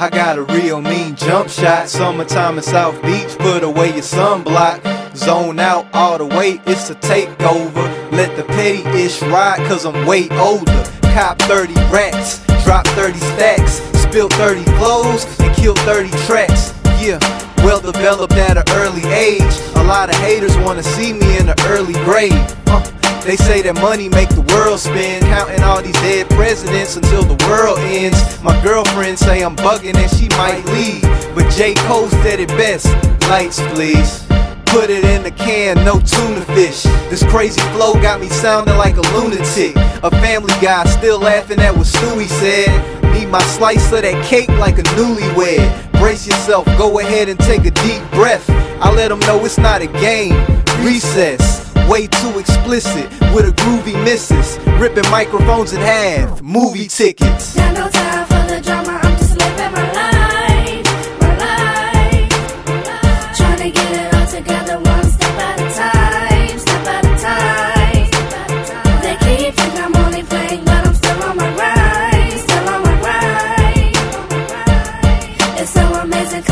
I got a real mean jump shot. Summertime in South Beach, put away your sunblock. Zone out all the way, it's a takeover. Let the petty ish ride, cause I'm way older. Cop 30 racks, drop 30 stacks, spill 30 flows, and kill 30 tracks. Yeah, well developed at an early age. A lot of haters wanna see me in the early grade. Uh, they say that money make the world spin, counting all these dead presidents until the world ends. My girlfriend say I'm bugging and she might leave, but J. Cole said it best. Lights, please. Put it in the can, no tuna fish. This crazy flow got me sounding like a lunatic. A family guy still laughing at what Stewie said. Need my slice of that cake like a newlywed. Brace yourself, go ahead and take a deep breath. I let them know it's not a game. Recess. Way too explicit with a groovy missus. Ripping microphones in half. Movie tickets. Got no time for the drama, I'm just living my life, my life. Trying to get it all together one step at a time, step at a time. They keep thinking I'm only playing, but I'm still on my grind, still on my grind. It's so amazing